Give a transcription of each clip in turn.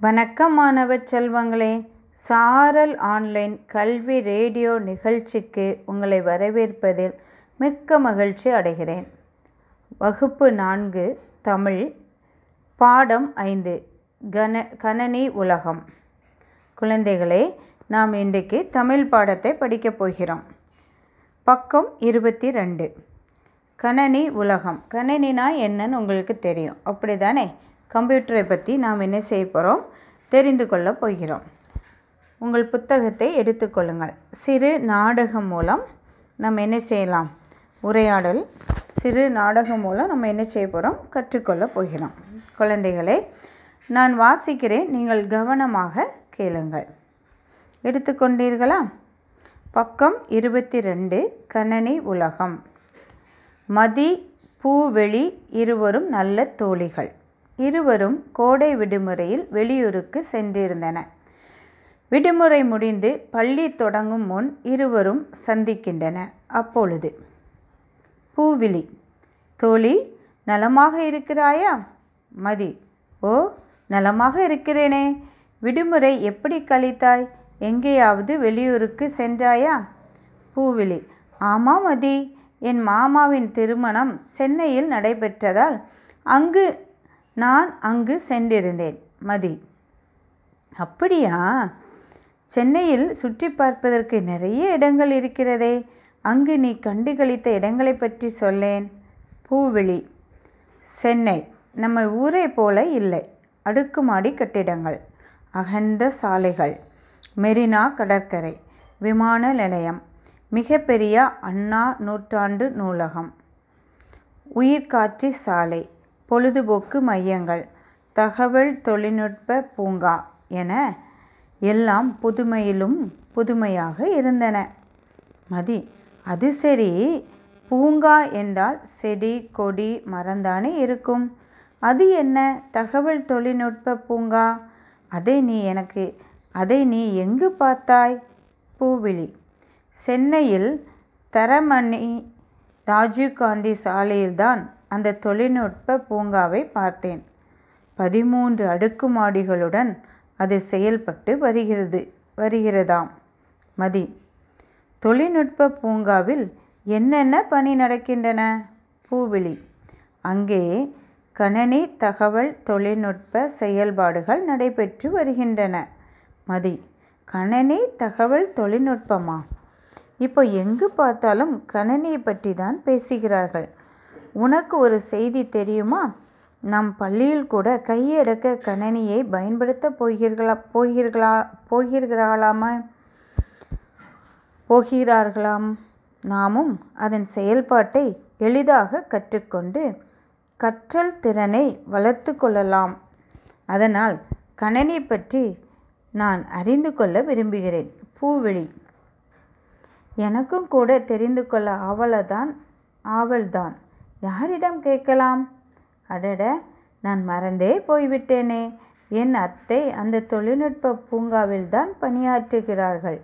வணக்கம் மாணவ செல்வங்களே சாரல் ஆன்லைன் கல்வி ரேடியோ நிகழ்ச்சிக்கு உங்களை வரவேற்பதில் மிக்க மகிழ்ச்சி அடைகிறேன். வகுப்பு நான்கு தமிழ். பாடம் ஐந்து கன கணனி உலகம். குழந்தைகளே நாம் இன்றைக்கு தமிழ் பாடத்தை படிக்கப் போகிறோம். பக்கம் இருபத்தி ரெண்டு. கணனி உலகம். கணனினா என்னன்னு உங்களுக்கு தெரியும். அப்படி தானே கம்ப்யூட்டரை பற்றி நாம் என்ன செய்ய போகிறோம் தெரிந்து கொள்ளப் போகிறோம். உங்கள் புத்தகத்தை எடுத்துக்கொள்ளுங்கள் சிறு நாடகம் மூலம் நம்ம என்ன செய்யலாம்? உரையாடல். சிறு நாடகம் மூலம் நம்ம என்ன செய்ய போகிறோம் கற்றுக்கொள்ளப் போகிறோம். குழந்தைகளே நான் வாசிக்கிறேன். நீங்கள் கவனமாக கேளுங்கள். எடுத்துக்கொண்டீர்களா பக்கம் இருபத்தி ரெண்டு கணனி உலகம். மதி பூவெளி இருவரும் நல்ல தோழிகள். இருவரும் கோடை விடுமுறையில் வெளியூருக்கு சென்றிருந்தன. விடுமுறை முடிந்து பள்ளி தொடங்கும் முன் இருவரும் சந்திக்கின்றன. அப்பொழுது பூவிழி தோழி நலமாக இருக்கிறாயா? மதி ஓ நலமாக இருக்கிறேனே. விடுமுறை எப்படி கழித்தாய்? எங்கேயாவது வெளியூருக்கு சென்றாயா? பூவிழி ஆமாம் மதி. என் மாமாவின் திருமணம் சென்னையில் நடைபெற்றதால் அங்கு நான் அங்கு சென்றிருந்தேன். மதி. அப்படியா? சென்னையில் சுற்றி பார்ப்பதற்கு நிறைய இடங்கள் இருக்கிறதே. அங்கு நீ கண்டுகளித்த இடங்களை பற்றி சொல்லேன். பூவிழி. சென்னை. நம்ம ஊரை போல இல்லை. அடுக்குமாடி கட்டிடங்கள். அகன்ற சாலைகள். மெரினா கடற்கரை. விமான நிலையம். மிகப்பெரிய அண்ணா நூற்றாண்டு நூலகம். உயிர்காட்சி சாலை. பொழுதுபோக்கு மையங்கள் தகவல் தொழில்நுட்ப பூங்கா என எல்லாம் புதுமையிலும் புதுமையாக இருந்தன. மதி அது சரி. பூங்கா என்றால் செடி கொடி மரந்தானே இருக்கும். அது என்ன? தகவல் தொழில்நுட்ப பூங்கா? அதை நீ எனக்கு அதை நீ எங்கு பார்த்தாய்? பூவிழி சென்னையில் தரமணி ராஜீவ்காந்தி சாலையில்தான் அந்த தொழில்நுட்ப பூங்காவை பார்த்தேன். பதிமூன்று அடுக்குமாடிகளுடன் அது செயல்பட்டு வருகிறது வருகிறதாம். மதி. தொழில்நுட்ப பூங்காவில் என்னென்ன பணி நடக்கின்றன? பூவிழி. அங்கே கணனி தகவல் தொழில்நுட்ப செயல்பாடுகள் நடைபெற்று வருகின்றன. மதி. கணனி தகவல் தொழில்நுட்பமா? இப்போ எங்கு பார்த்தாலும் கணனியை பற்றி தான் பேசுகிறார்கள். உனக்கு ஒரு செய்தி தெரியுமா? நம் பள்ளியில் கூட கையடக்க கணனியை பயன்படுத்த போகிறீர்களா போகிறீர்களா போகிறீர்களாமா போகிறார்களாம். நாமும் அதன் செயல்பாட்டை எளிதாக கற்றுக்கொண்டு கற்றல் திறனை வளர்த்து கொள்ளலாம். அதனால் கணனி பற்றி நான் அறிந்து கொள்ள விரும்புகிறேன். பூவெளி எனக்கும் கூட தெரிந்து கொள்ள ஆவலதான் ஆவல்தான். யாரிடம் கேட்கலாம்? அடட நான் மறந்தே போய்விட்டேனே. என் அத்தை அந்த தொழில்நுட்ப பூங்காவில் தான் பணியாற்றுகிறார்கள்.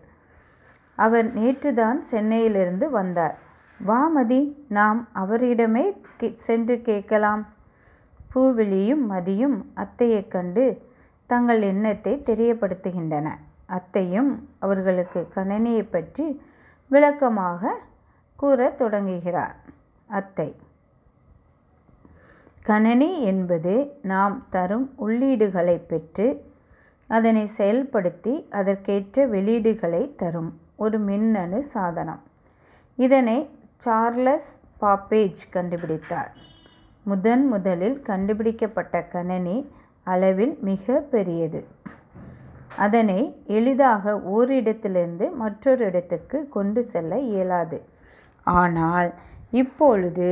அவர் நேற்றுதான் சென்னையிலிருந்து வந்தார். வாமதி நாம் அவரிடமே சென்று கேட்கலாம். பூவிழியும் மதியும் அத்தையை கண்டு தங்கள் எண்ணத்தை தெரியப்படுத்துகின்றன. அத்தையும் அவர்களுக்கு கணனியை பற்றி விளக்கமாக கூற தொடங்குகிறார். அத்தை கணனி என்பது நாம் தரும் உள்ளீடுகளை பெற்று அதனை செயல்படுத்தி அதற்கேற்ற வெளியீடுகளை தரும் ஒரு மின்னணு சாதனம். இதனை சார்லஸ் பாப்பேஜ் கண்டுபிடித்தார். முதன் முதலில் கண்டுபிடிக்கப்பட்ட கணனி அளவில் மிக பெரியது. அதனை எளிதாக ஓரிடத்திலிருந்து மற்றொரு இடத்துக்கு கொண்டு செல்ல இயலாது. ஆனால் இப்பொழுது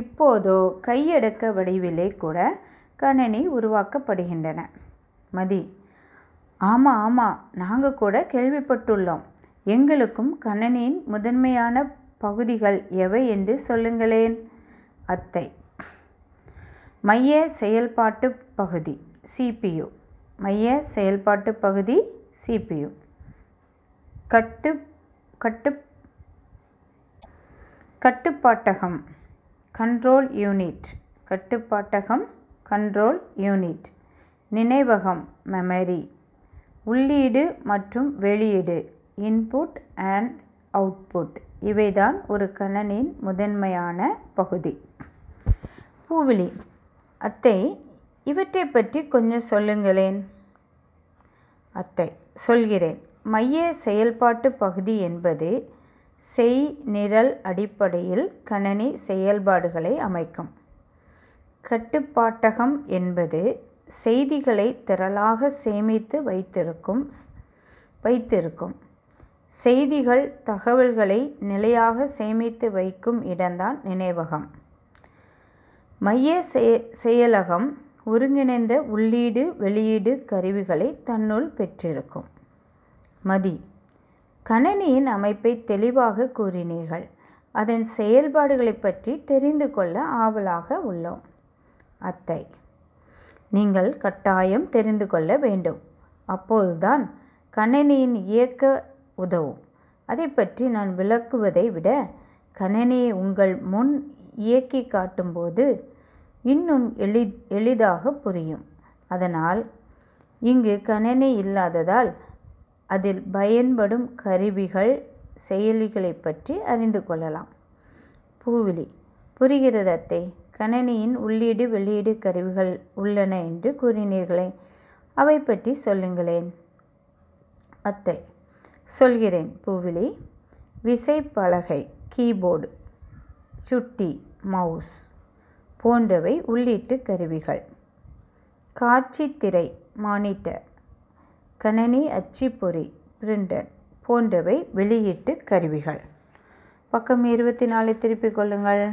இப்போதோ கையடக்க வடிவிலே கூட கணனி உருவாக்கப்படுகின்றன. மதி. ஆமாம் ஆமாம் நாங்கள் கூட கேள்விப்பட்டுள்ளோம். எங்களுக்கும் கணனியின் முதன்மையான பகுதிகள் எவை என்று சொல்லுங்களேன். அத்தை. மைய செயல்பாட்டு பகுதி சிபியு மைய செயல்பாட்டு பகுதி சிபியு கட்டு கட்டு கட்டுப்பாட்டகம். கண்ட்ரோல் யூனிட் கட்டுப்பாட்டகம். கண்ட்ரோல் யூனிட் நினைவகம். மெமரி உள்ளீடு மற்றும் வெளியீடு. இன்புட் அண்ட் அவுட்புட் இவைதான் ஒரு கணனின் முதன்மையான பகுதி. பூவிழி. அத்தை இவற்றை பற்றி கொஞ்சம் சொல்லுங்களேன். அத்தை சொல்கிறேன். மைய செயல்பாட்டு பகுதி என்பது செய் நிரல் அடிப்படையில் கணனி செயல்பாடுகளை அமைக்கும். கட்டுப்பாட்டகம் என்பது செய்திகளை திரளாக சேமித்து வைத்திருக்கும் வைத்திருக்கும். செய்திகள் தகவல்களை நிலையாக சேமித்து வைக்கும் இடம்தான் நினைவகம். மைய செயலகம் ஒருங்கிணைந்த உள்ளீடு வெளியீடு கருவிகளை தன்னுள் பெற்றிருக்கும். மதி கணனியின் அமைப்பை தெளிவாக கூறினீர்கள். அதன் செயல்பாடுகளை பற்றி தெரிந்து கொள்ள ஆவலாக உள்ளோம். அத்தை நீங்கள் கட்டாயம் தெரிந்து கொள்ள வேண்டும். அப்போதுதான் கணனியின் இயக்க உதவும். அதை பற்றி நான் விளக்குவதை விட கணனியை உங்கள் முன் இயக்கி காட்டும்போது இன்னும் எளி எளிதாக புரியும். அதனால் இங்கு கணனி இல்லாததால் அதில் பயன்படும் கருவிகள் செயலிகளை பற்றி அறிந்து கொள்ளலாம். பூவிலி. புரிகிறது அத்தை? கணனியின் உள்ளீடு வெளியீடு கருவிகள் உள்ளன என்று கூறினீர்களே. அவை பற்றி சொல்லுங்களேன். அத்தை சொல்கிறேன். பூவிலி. விசைப்பலகை கீபோர்டு சுட்டி மவுஸ் போன்றவை உள்ளீட்டு கருவிகள். காட்சி திரை மானிட்டர். கணனி அச்சுப்பொறி பிரிண்டர் போன்றவை வெளியீட்டு கருவிகள். பக்கம் இருபத்தி நாலு திருப்பிக் கொள்ளுங்கள்.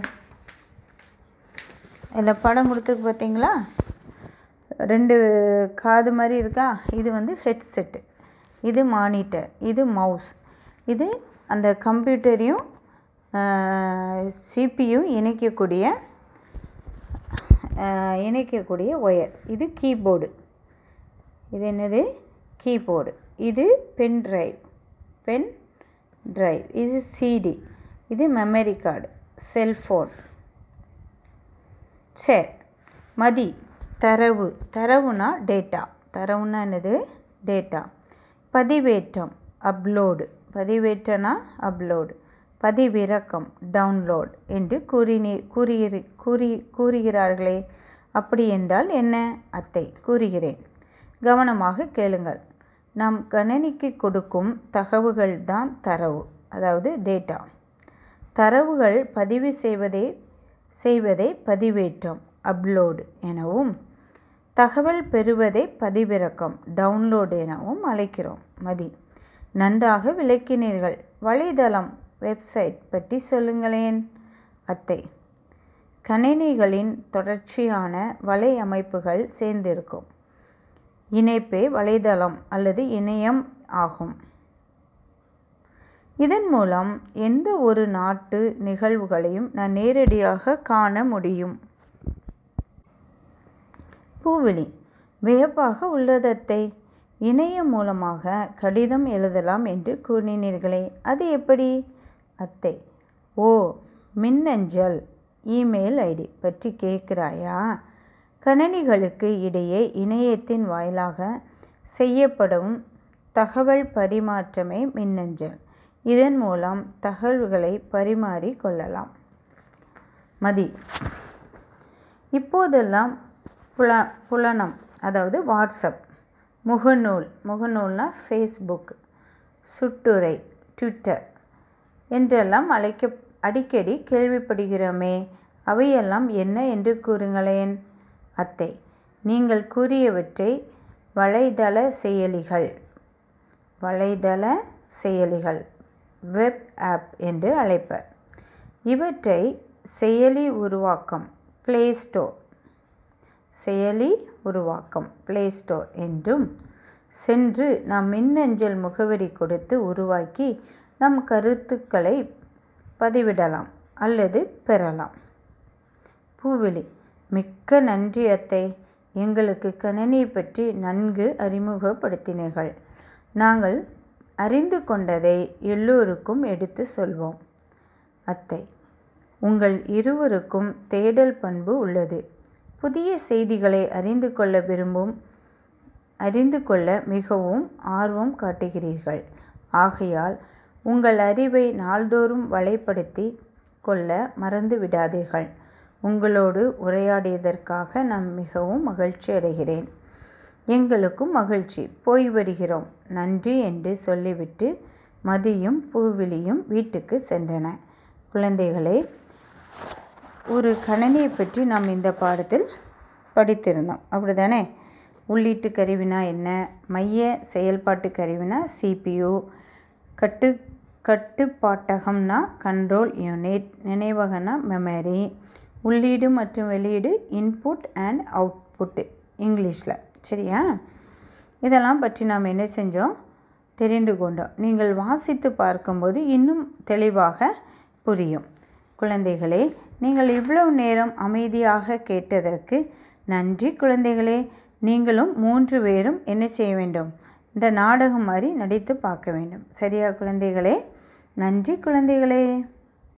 இதில் படம் கொடுத்துருக்கு பார்த்தீங்களா? ரெண்டு காது மாதிரி இருக்கா? இது வந்து ஹெட்செட்டு. இது மானிட்டர். இது மவுஸ். இது அந்த கம்ப்யூட்டரையும் சிபியும் இணைக்கக்கூடிய இணைக்கக்கூடிய ஒயர். இது கீபோர்டு. இது என்னது? கீபோர்டு. இது பென் ட்ரைவ். Pen drive. இது சிடி இது மெமரி கார்டு செல்ஃபோன் சேர் மதி. தரவு. தரவுனா டேட்டா தரவுனா என்னது? டேட்டா பதிவேற்றம். அப்லோடு பதிவேற்றனா அப்லோடு பதிவிறக்கம். டவுன்லோட் என்று கூறினீ கூறியிரு கூறி கூறுகிறார்களே. அப்படி என்றால் என்ன? அத்தை கூறுகிறேன். கவனமாக கேளுங்கள். நாம் கணினிக்கு கொடுக்கும் தகவல்கள் தான் தரவு அதாவது டேட்டா தரவுகள் பதிவு செய்வதே செய்வதை பதிவேற்றம் அப்லோடு எனவும் தகவல் பெறுவதை பதிவிறக்கம் டவுன்லோடு எனவும் அழைக்கிறோம். மதி. நன்றாக விளக்கினீர்கள். வலைதளம் வெப்சைட் பற்றி சொல்லுங்களேன். அத்தை. கணினிகளின் தொடர்ச்சியான வலை அமைப்புகள் சேர்ந்திருக்கும். இணைப்பே வலைதளம் அல்லது இணையம் ஆகும். இதன் மூலம் எந்த ஒரு நாட்டு நிகழ்வுகளையும் நான் நேரடியாக காண முடியும். பூவிழி. வியப்பாக உள்ளதத்தை. இணையம் மூலமாக கடிதம் எழுதலாம் என்று கூறினீர்களே அது எப்படி? அத்தை. ஓ மின்னஞ்சல். இமெயில் ஐடி பற்றி கேட்குறாயா? கணினிகளுக்கு இடையே இணையத்தின் வாயிலாக செய்யப்படும் தகவல் பரிமாற்றமே மின்னஞ்சல். இதன் மூலம் தகவல்களை பரிமாறி கொள்ளலாம். மதி. இப்போதெல்லாம் புல புலனம் அதாவது வாட்ஸ்அப் முகநூல் முகநூல்னா ஃபேஸ்புக் சுட்டுரை ட்விட்டர் என்றெல்லாம் அழைக்க அடிக்கடி கேள்விப்படுகிறோமே அவையெல்லாம் என்ன என்று கூறுங்களேன். அத்தை நீங்கள் கூறியவற்றை வலைதள செயலிகள் வலைதள செயலிகள் வெப் ஆப் என்று அழைப்பர். இவற்றை செயலி உருவாக்கம் ப்ளே ஸ்டோர் செயலி உருவாக்கம் ப்ளே ஸ்டோர் என்றும் சென்று நாம் மின்னஞ்சல் முகவரி கொடுத்து உருவாக்கி நம் கருத்துக்களை பதிவிடலாம் அல்லது பெறலாம். பூவிழி. மிக்க நன்றி அத்தை எங்களுக்கு கணனியை பற்றி நன்கு அறிமுகப்படுத்தினீர்கள். நாங்கள் அறிந்து கொண்டதை எல்லோருக்கும் எடுத்து சொல்வோம். அத்தை உங்கள் இருவருக்கும் தேடல் பண்பு உள்ளது. புதிய செய்திகளை அறிந்து கொள்ள விரும்பும் அறிந்து கொள்ள மிகவும் ஆர்வம் காட்டுகிறீர்கள். ஆகையால் உங்கள் அறிவை நாள்தோறும் வலைப்படுத்தி கொள்ள மறந்து விடாதீர்கள் உங்களோடு உரையாடியதற்காக நான் மிகவும் மகிழ்ச்சி அடைகிறேன். எங்களுக்கும் மகிழ்ச்சி. போய் வருகிறோம். நன்றி என்று சொல்லிவிட்டு மதியும் பூவிலியும் வீட்டுக்கு சென்றன. குழந்தைகளே ஒரு கணனியை பற்றி நாம் இந்த பாடத்தில் படித்திருந்தோம். அப்படி தானே உள்ளீட்டு கருவினா என்ன? மைய செயல்பாட்டு கருவினா சிபியு கட்டு கட்டுப்பாட்டகம்னா கண்ட்ரோல் யூனிட் நினைவகனா மெமரி உள்ளீடு மற்றும் வெளியீடு இன்புட் அண்ட் அவுட்புட்டு இங்கிலீஷில். சரியா? இதெல்லாம் பற்றி நாம் என்ன செஞ்சோம்? தெரிந்து கொண்டோம். நீங்கள் வாசித்து பார்க்கும்போது இன்னும் தெளிவாக புரியும். குழந்தைகளே நீங்கள் இவ்வளவு நேரம் அமைதியாக கேட்டதற்கு நன்றி குழந்தைகளே. நீங்களும் மூன்று பேரும் என்ன செய்ய வேண்டும்? இந்த நாடகம் மாதிரி நடித்து பார்க்க வேண்டும். சரியா குழந்தைகளே? நன்றி குழந்தைகளே.